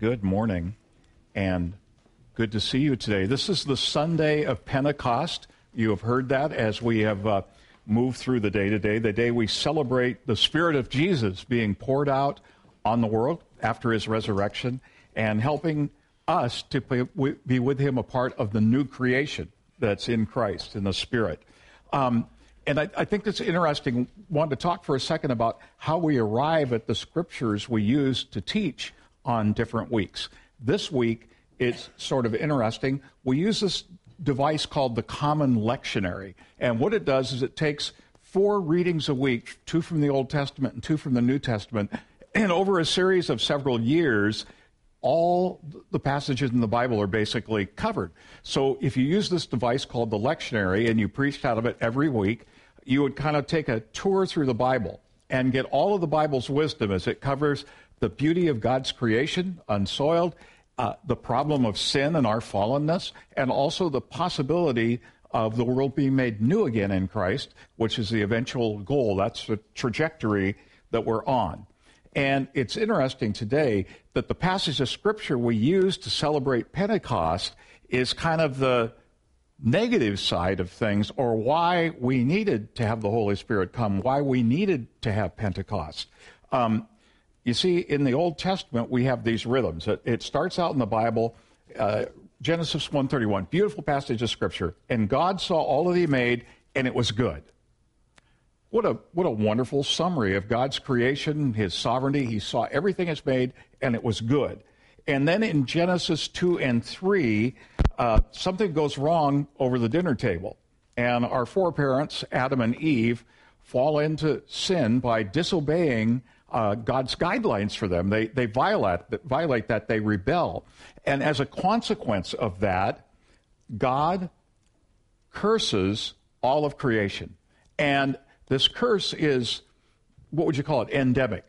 Good morning, and good to see you today. This is the Sunday of Pentecost. You have heard that as we have uh, moved through the day today, the day we celebrate the Spirit of Jesus being poured out on the world after his resurrection and helping us to be with him a part of the new creation that's in Christ, in the Spirit. Um, and I, I, think it's interesting. Want to talk for a second about how we arrive at the scriptures we use to teach on different weeks. This week, it's sort of interesting. We use this device called the Common Lectionary. And what it does is it takes four readings a week, two from the Old Testament and two from the New Testament, and over a series of several years, all the passages in the Bible are basically covered. So if you use this device called the lectionary and you preached out of it every week, you would kind of take a tour through the Bible and get all of the Bible's wisdom as it covers the beauty of God's creation, unsoiled, uh, the problem of sin and our fallenness, and also the possibility of the world being made new again in Christ, which is the eventual goal. That's the trajectory that we're on. And it's interesting today that the passage of Scripture we use to celebrate Pentecost is kind of the negative side of things, or why we needed to have the Holy Spirit come, why we needed to have Pentecost. Um, you see, in the Old Testament, we have these rhythms. It, it starts out in the Bible, uh, Genesis 1:31, beautiful passage of Scripture. And God saw all that He made, and it was good. What a, what a wonderful summary of God's creation, His sovereignty. He saw everything it's made, and it was good. And then in Genesis 2 and 3, uh, something goes wrong over the dinner table. And our foreparents, Adam and Eve, fall into sin by disobeying uh, God's guidelines for them. They, they violate, violate that, they rebel. And as a consequence of that, God curses all of creation. And this curse is, what would you call it, endemic.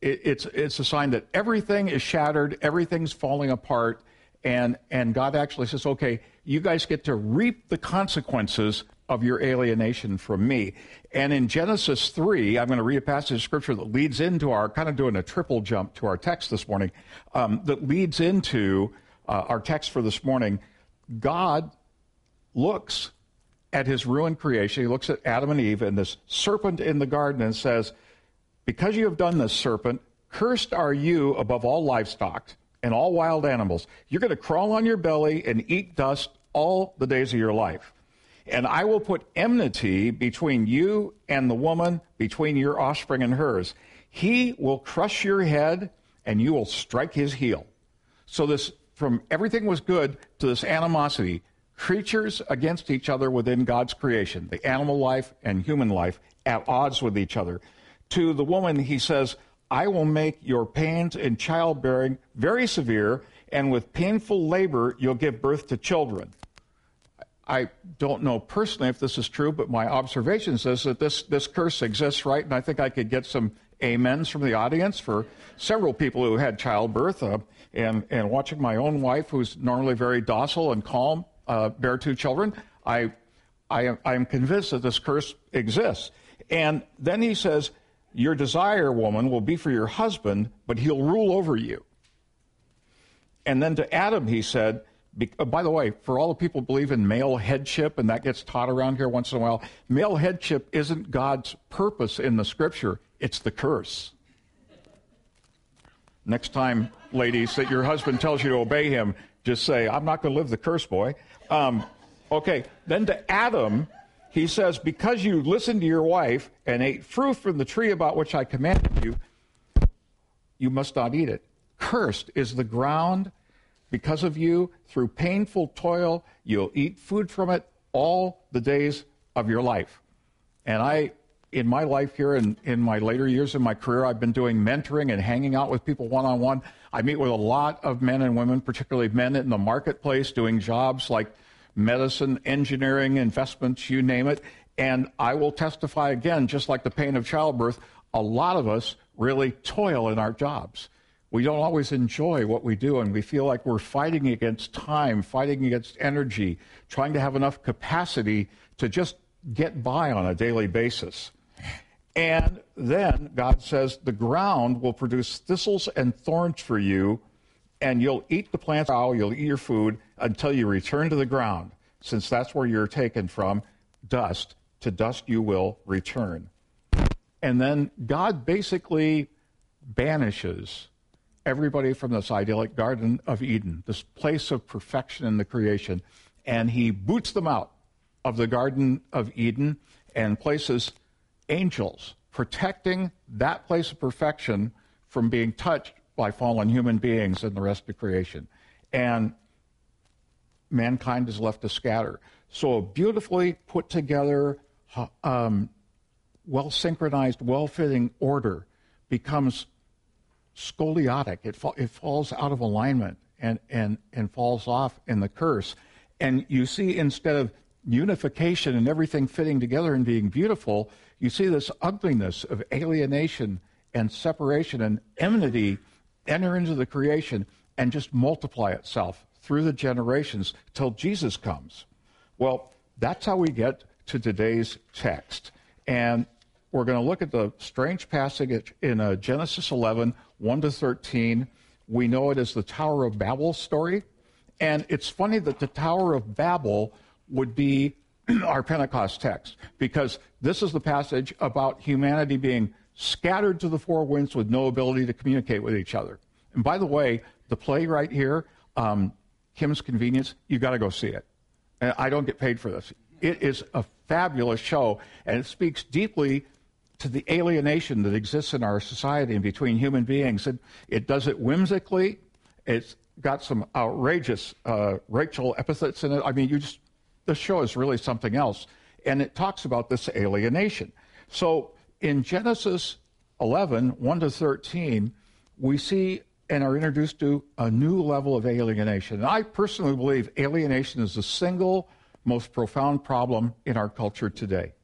It, it's, it's a sign that everything is shattered, everything's falling apart, and, and God actually says, okay, you guys get to reap the consequences of your alienation from me. And in Genesis 3, I'm going to read a passage of scripture that leads into our, kind of doing a triple jump to our text this morning, um, that leads into uh, our text for this morning. God looks at his ruined creation. He looks at Adam and Eve and this serpent in the garden and says, Because you have done this, serpent, cursed are you above all livestock and all wild animals. You're going to crawl on your belly and eat dust all the days of your life. And I will put enmity between you and the woman, between your offspring and hers. He will crush your head, and you will strike his heel. So this, from everything was good to this animosity, creatures against each other within God's creation, the animal life and human life at odds with each other. To the woman, he says, I will make your pains in childbearing very severe, and with painful labor you'll give birth to children. I don't know personally if this is true, but my observation says that this, this curse exists, right? And I think I could get some amens from the audience for several people who had childbirth. Uh, and, and watching my own wife, who's normally very docile and calm, uh, bear two children, I, I, I am convinced that this curse exists. And then he says, Your desire, woman, will be for your husband, but he'll rule over you. And then to Adam, he said, uh, by the way, for all the people who believe in male headship, and that gets taught around here once in a while, male headship isn't God's purpose in the scripture, it's the curse. Next time, ladies, that your husband tells you to obey him, just say, I'm not going to live the curse, boy. Um, okay, then to Adam, he says, Because you listened to your wife and ate fruit from the tree about which I commanded you, you must not eat it. Cursed is the ground because of you. Through painful toil, you'll eat food from it all the days of your life. And I in my life here and in my later years in my career, I've been doing mentoring and hanging out with people one on one. I meet with a lot of men and women, particularly men in the marketplace doing jobs like medicine, engineering, investments, you name it. And I will testify again, just like the pain of childbirth, a lot of us really toil in our jobs. We don't always enjoy what we do, and we feel like we're fighting against time, fighting against energy, trying to have enough capacity to just get by on a daily basis. And then God says, The ground will produce thistles and thorns for you, and you'll eat the plant, you'll eat your food until you return to the ground, since that's where you're taken from, dust. To dust you will return. And then God basically banishes everybody from this idyllic Garden of Eden, this place of perfection in the creation, and he boots them out of the Garden of Eden and places angels protecting that place of perfection from being touched by fallen human beings and the rest of creation. And mankind is left to scatter. So a beautifully put together, um, well synchronized, well fitting order becomes scoliotic. It, fa- it falls out of alignment and, and, and falls off in the curse. And you see, instead of unification and everything fitting together and being beautiful, you see this ugliness of alienation and separation and enmity enter into the creation and just multiply itself through the generations till Jesus comes. Well, that's how we get to today's text. And we're going to look at the strange passage in uh, Genesis 11, 1 to 13. We know it as the Tower of Babel story. And it's funny that the Tower of Babel would be our Pentecost text, because this is the passage about humanity being scattered to the four winds with no ability to communicate with each other. And by the way, the play right here, um, Kim's Convenience, you got to go see it. And I don't get paid for this. It is a fabulous show, and it speaks deeply to the alienation that exists in our society and between human beings. And it does it whimsically. It's got some outrageous uh, epithets in it. I mean, you just the show is really something else, and it talks about this alienation. So in Genesis 11, 1 to 13, we see and are introduced to a new level of alienation. And I personally believe alienation is the single most profound problem in our culture today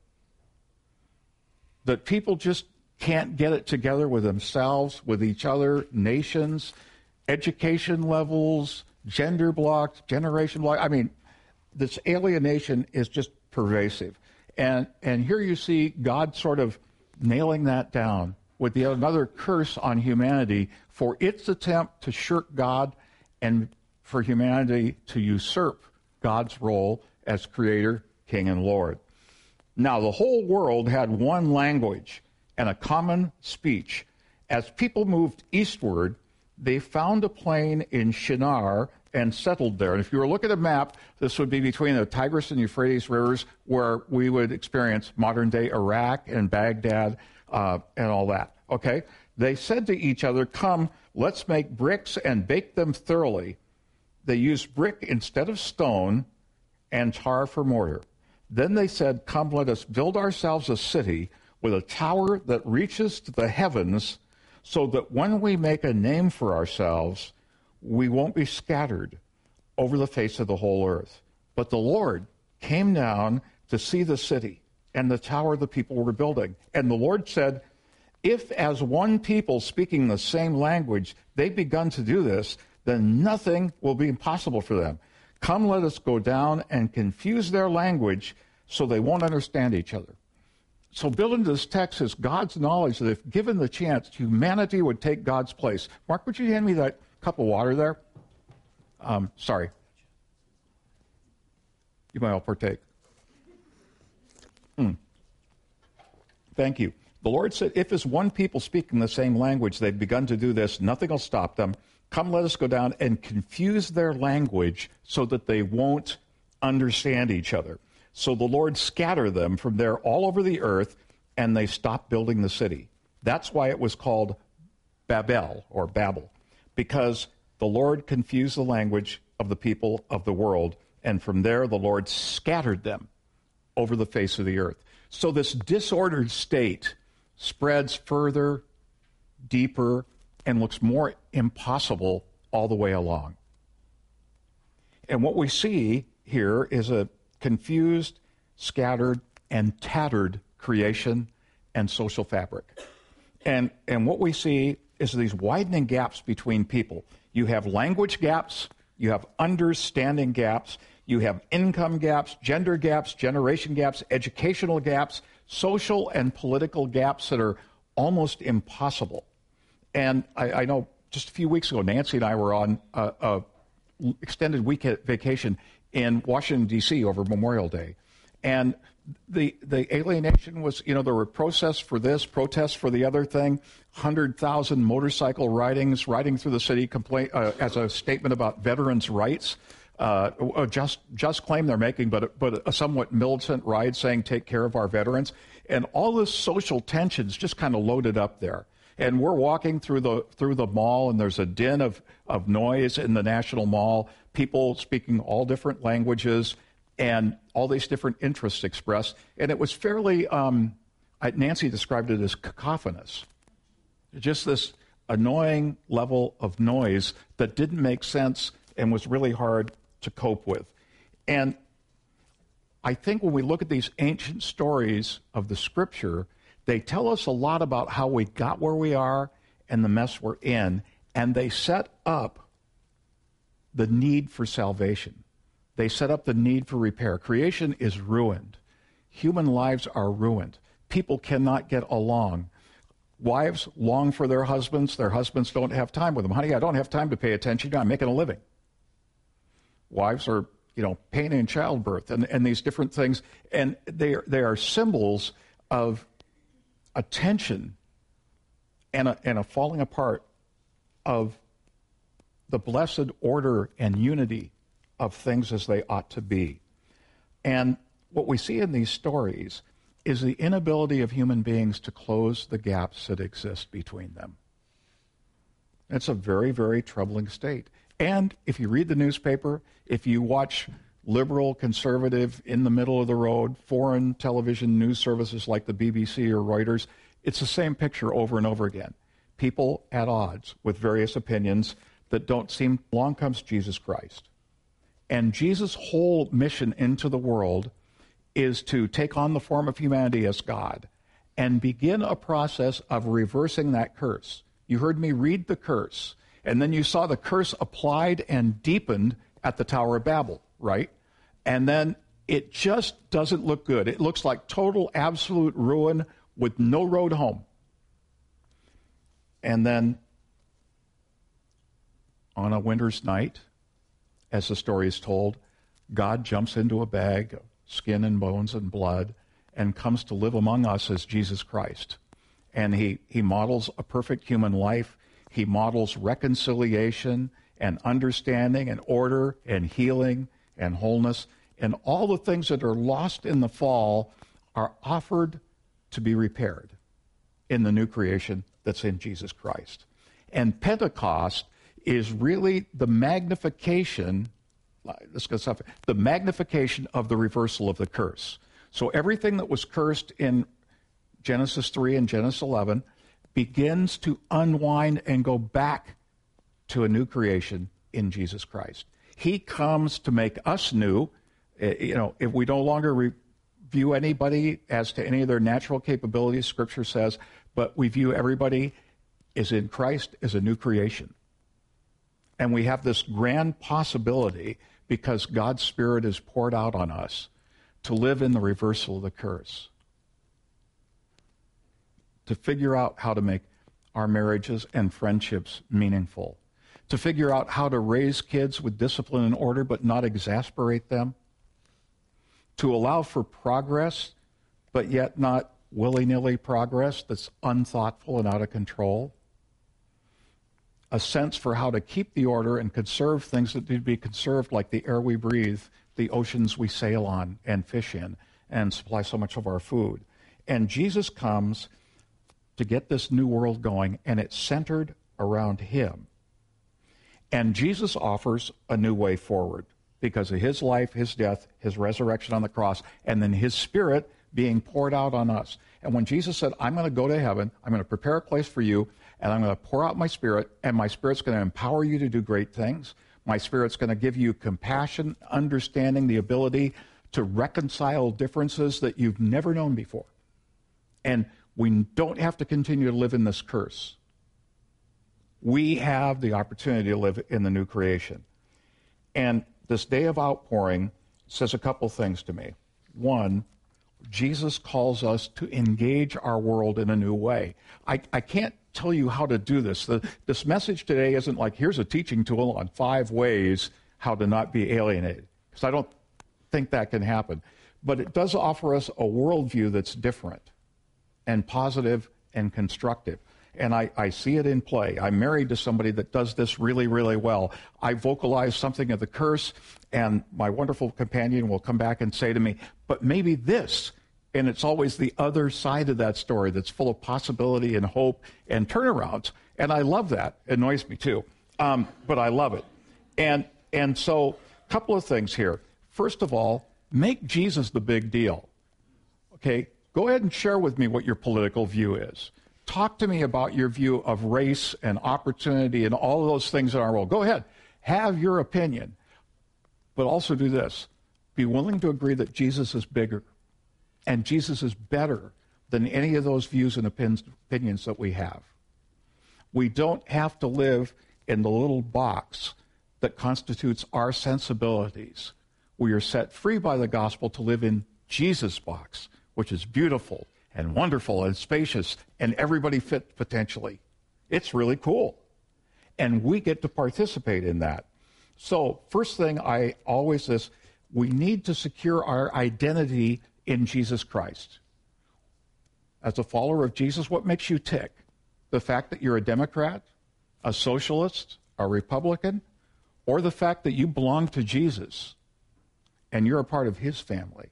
that people just can't get it together with themselves, with each other, nations, education levels, gender blocks, generation blocks. I mean, this alienation is just pervasive. And, and here you see God sort of nailing that down with the, another curse on humanity for its attempt to shirk God and for humanity to usurp God's role as creator, king, and Lord. Now, the whole world had one language and a common speech. As people moved eastward, they found a plain in Shinar and settled there. And if you were looking at a map, this would be between the Tigris and Euphrates rivers, where we would experience modern day Iraq and Baghdad uh, and all that. Okay? They said to each other, Come, let's make bricks and bake them thoroughly. They used brick instead of stone and tar for mortar. Then they said, Come, let us build ourselves a city with a tower that reaches to the heavens, so that when we make a name for ourselves, we won't be scattered over the face of the whole earth. But the Lord came down to see the city and the tower the people were building. And the Lord said, If as one people speaking the same language they've begun to do this, then nothing will be impossible for them. Come, let us go down and confuse their language so they won't understand each other. So, built into this text is God's knowledge that if given the chance, humanity would take God's place. Mark, would you hand me that cup of water there? Um, sorry. You might all partake. Mm. Thank you. The Lord said, If as one people speaking the same language they've begun to do this, nothing will stop them. Come, let us go down and confuse their language so that they won't understand each other. So the Lord scattered them from there all over the earth, and they stopped building the city. That's why it was called Babel or Babel, because the Lord confused the language of the people of the world, and from there the Lord scattered them over the face of the earth. So this disordered state spreads further, deeper, and looks more impossible all the way along. And what we see here is a confused, scattered, and tattered creation and social fabric. And, and what we see is these widening gaps between people. You have language gaps, you have understanding gaps, you have income gaps, gender gaps, generation gaps, educational gaps, social and political gaps that are almost impossible. And I, I know just a few weeks ago, Nancy and I were on a, a extended week vacation in Washington D.C. over Memorial Day, and the the alienation was you know there were protests for this, protests for the other thing, hundred thousand motorcycle ridings riding through the city complain uh, as a statement about veterans' rights. Uh, a just just claim they're making, but but a somewhat militant ride saying take care of our veterans, and all this social tensions just kind of loaded up there and we're walking through the through the mall and there's a din of, of noise in the national mall people speaking all different languages and all these different interests expressed. And it was fairly um, nancy described it as cacophonous. Just this annoying level of noise that didn't make sense and was really hard to cope with. And i think when we look at these ancient stories of the scripture they tell us a lot about how we got where we are and the mess we're in, and they set up the need for salvation. They set up the need for repair. Creation is ruined. Human lives are ruined. People cannot get along. Wives long for their husbands. Their husbands don't have time with them. Honey, I don't have time to pay attention. I'm making a living. Wives are, you know, pain in childbirth and, and these different things. And they are, they are symbols of a tension and a, and a falling apart of the blessed order and unity of things as they ought to be. And what we see in these stories is the inability of human beings to close the gaps that exist between them. It's a very, very troubling state. And if you read the newspaper, if you watch liberal, conservative, in the middle of the road, foreign television news services like the BBC or Reuters, it's the same picture over and over again. People at odds with various opinions that don't seem. Along comes Jesus Christ. And Jesus' whole mission into the world is to take on the form of humanity as God and begin a process of reversing that curse. You heard me read the curse, and then you saw the curse applied and deepened at the Tower of Babel right? And then it just doesn't look good. It looks like total, absolute ruin with no road home. And then on a winter's night, as the story is told, God jumps into a bag of skin and bones and blood and comes to live among us as Jesus Christ. And he, he models a perfect human life. He models reconciliation and understanding and order and healing and wholeness, and all the things that are lost in the fall are offered to be repaired in the new creation that's in Jesus Christ. And Pentecost is really the magnification, let's go stuff, the magnification of the reversal of the curse. So everything that was cursed in Genesis 3 and Genesis 11 begins to unwind and go back to a new creation in Jesus Christ. He comes to make us new. Eh, you know, if we no longer view anybody as to any of their natural capabilities, Scripture says, but we view everybody as in Christ as a new creation. And we have this grand possibility because God's Spirit is poured out on us to live in the reversal of the curse. To figure out how to make our marriages and friendships meaningful to figure out how to raise kids with discipline and order but not exasperate them, to allow for progress but yet not willy nilly progress that's unthoughtful and out of control, a sense for how to keep the order and conserve things that need to be conserved, like the air we breathe, the oceans we sail on and fish in, and supply so much of our food. And Jesus comes to get this new world going, and it's centered around Him. And Jesus offers a new way forward because of his life, his death, his resurrection on the cross, and then his spirit being poured out on us. And when Jesus said, I'm going to go to heaven, I'm going to prepare a place for you, and I'm going to pour out my spirit, and my spirit's going to empower you to do great things. My spirit's going to give you compassion, understanding, the ability to reconcile differences that you've never known before. And we don't have to continue to live in this curse we have the opportunity to live in the new creation. And this day of outpouring says a couple things to me. One, Jesus calls us to engage our world in a new way. I, I can't tell you how to do this. The, this message today isn't like, here's a teaching tool on five ways how to not be alienated, because I don't think that can happen. But it does offer us a worldview that's different and positive and constructive. And I, I see it in play. I'm married to somebody that does this really, really well. I vocalize something of the curse, and my wonderful companion will come back and say to me, but maybe this. And it's always the other side of that story that's full of possibility and hope and turnarounds. And I love that. It annoys me too. Um, but I love it. And, and so, a couple of things here. First of all, make Jesus the big deal. Okay? Go ahead and share with me what your political view is. Talk to me about your view of race and opportunity and all those things in our world. Go ahead. Have your opinion. But also do this be willing to agree that Jesus is bigger and Jesus is better than any of those views and opinions that we have. We don't have to live in the little box that constitutes our sensibilities. We are set free by the gospel to live in Jesus' box, which is beautiful and wonderful and spacious, and everybody fit potentially. It's really cool. And we get to participate in that. So, first thing I always is we need to secure our identity in Jesus Christ. As a follower of Jesus, what makes you tick? The fact that you're a Democrat, a socialist, a Republican, or the fact that you belong to Jesus and you're a part of his family?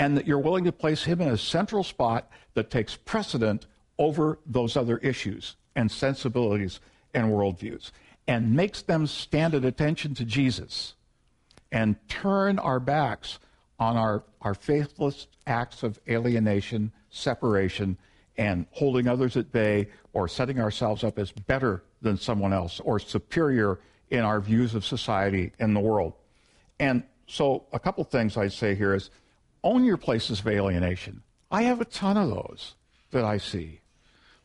And that you're willing to place him in a central spot that takes precedent over those other issues and sensibilities and worldviews and makes them stand at attention to Jesus and turn our backs on our, our faithless acts of alienation, separation, and holding others at bay or setting ourselves up as better than someone else or superior in our views of society and the world. And so, a couple things I'd say here is own your places of alienation. I have a ton of those that I see.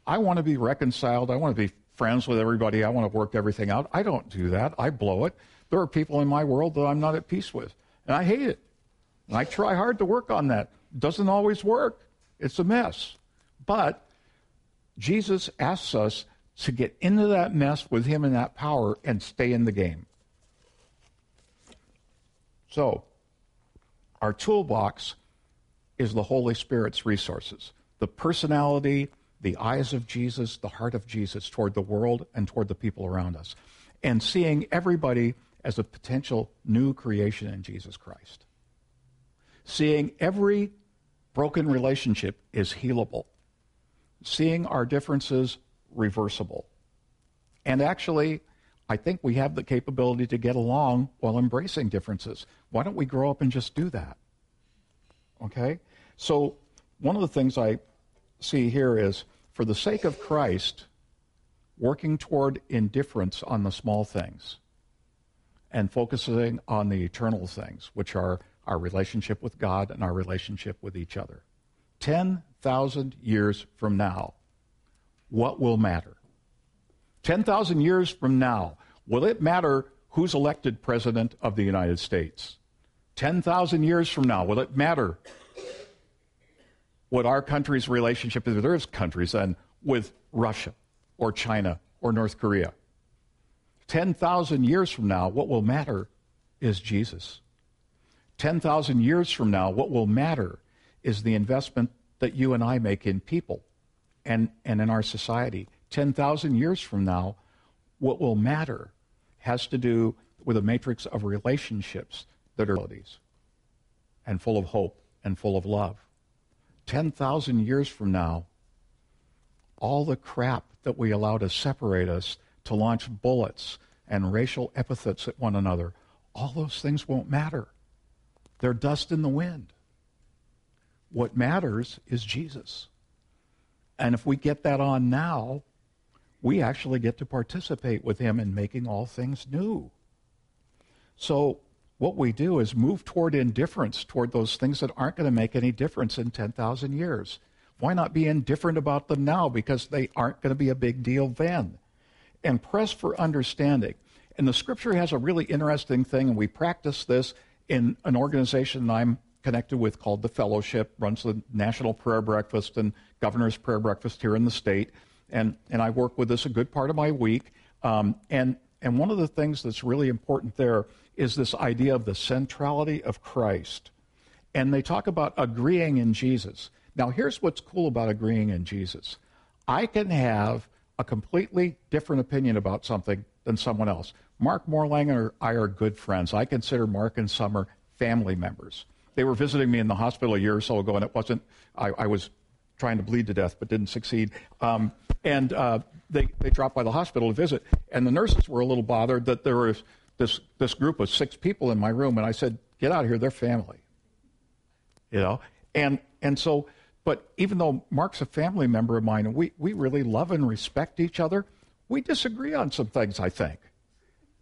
I want to be reconciled. I want to be friends with everybody. I want to work everything out. I don't do that. I blow it. There are people in my world that I'm not at peace with, and I hate it. And I try hard to work on that. Doesn't always work. It's a mess. But Jesus asks us to get into that mess with him in that power and stay in the game. So, our toolbox is the Holy Spirit's resources the personality, the eyes of Jesus, the heart of Jesus toward the world and toward the people around us, and seeing everybody as a potential new creation in Jesus Christ. Seeing every broken relationship is healable, seeing our differences reversible. And actually, I think we have the capability to get along while embracing differences. Why don't we grow up and just do that? Okay? So, one of the things I see here is for the sake of Christ, working toward indifference on the small things and focusing on the eternal things, which are our relationship with God and our relationship with each other. 10,000 years from now, what will matter? 10,000 years from now, will it matter who's elected president of the United States? 10,000 years from now, will it matter what our country's relationship is? There's countries and with Russia or China or North Korea. 10,000 years from now, what will matter is Jesus. 10,000 years from now, what will matter is the investment that you and I make in people and, and in our society. 10,000 years from now, what will matter has to do with a matrix of relationships that are and full of hope and full of love. 10,000 years from now, all the crap that we allow to separate us, to launch bullets and racial epithets at one another, all those things won't matter. They're dust in the wind. What matters is Jesus. And if we get that on now, we actually get to participate with him in making all things new. So, what we do is move toward indifference toward those things that aren't going to make any difference in 10,000 years. Why not be indifferent about them now? Because they aren't going to be a big deal then. And press for understanding. And the scripture has a really interesting thing, and we practice this in an organization I'm connected with called the Fellowship, runs the National Prayer Breakfast and Governor's Prayer Breakfast here in the state. and, and I work with this a good part of my week. Um, and, and one of the things that's really important there is this idea of the centrality of Christ. And they talk about agreeing in Jesus. Now, here's what's cool about agreeing in Jesus I can have a completely different opinion about something than someone else. Mark Morlang and I are good friends. I consider Mark and Summer family members. They were visiting me in the hospital a year or so ago, and it wasn't, I, I was trying to bleed to death but didn't succeed. Um, and uh, they, they dropped by the hospital to visit, and the nurses were a little bothered that there was this, this group of six people in my room, and I said, Get out of here, they're family. You know? And, and so, but even though Mark's a family member of mine and we, we really love and respect each other, we disagree on some things, I think.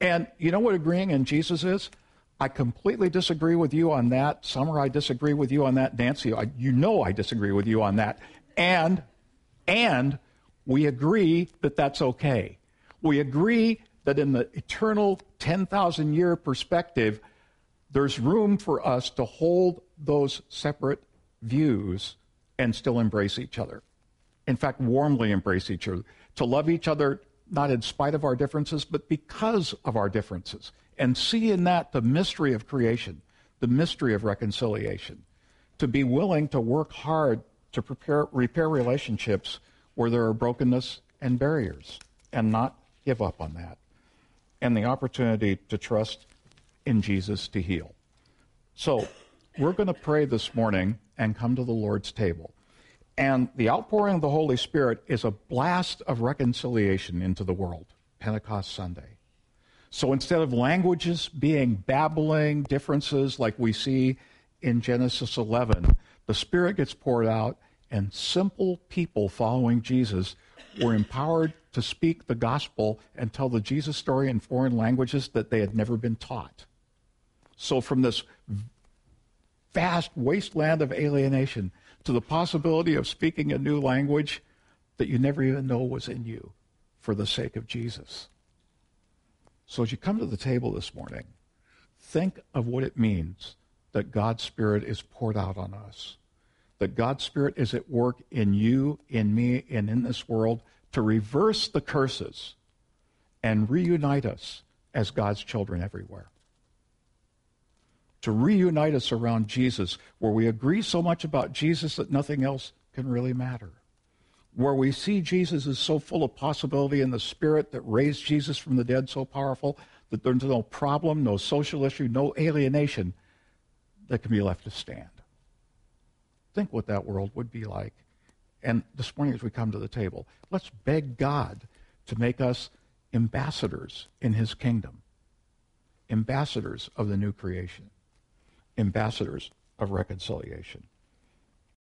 And you know what agreeing in Jesus is? I completely disagree with you on that. Summer, I disagree with you on that. Nancy, I, you know I disagree with you on that. And, and we agree that that's okay. We agree that in the eternal 10,000 year perspective, there's room for us to hold those separate views and still embrace each other. In fact, warmly embrace each other. To love each other, not in spite of our differences, but because of our differences. And see in that the mystery of creation, the mystery of reconciliation. To be willing to work hard to prepare, repair relationships where there are brokenness and barriers, and not give up on that. And the opportunity to trust in Jesus to heal. So, we're going to pray this morning and come to the Lord's table. And the outpouring of the Holy Spirit is a blast of reconciliation into the world, Pentecost Sunday. So instead of languages being babbling differences like we see in Genesis 11, the Spirit gets poured out, and simple people following Jesus were empowered to speak the gospel and tell the Jesus story in foreign languages that they had never been taught. So, from this vast wasteland of alienation to the possibility of speaking a new language that you never even know was in you for the sake of Jesus. So, as you come to the table this morning, think of what it means that God's Spirit is poured out on us, that God's Spirit is at work in you, in me, and in this world to reverse the curses and reunite us as God's children everywhere to reunite us around Jesus, where we agree so much about Jesus that nothing else can really matter. Where we see Jesus is so full of possibility in the spirit that raised Jesus from the dead so powerful that there's no problem, no social issue, no alienation that can be left to stand. Think what that world would be like. And this morning, as we come to the table, let's beg God to make us ambassadors in his kingdom, ambassadors of the new creation ambassadors of reconciliation.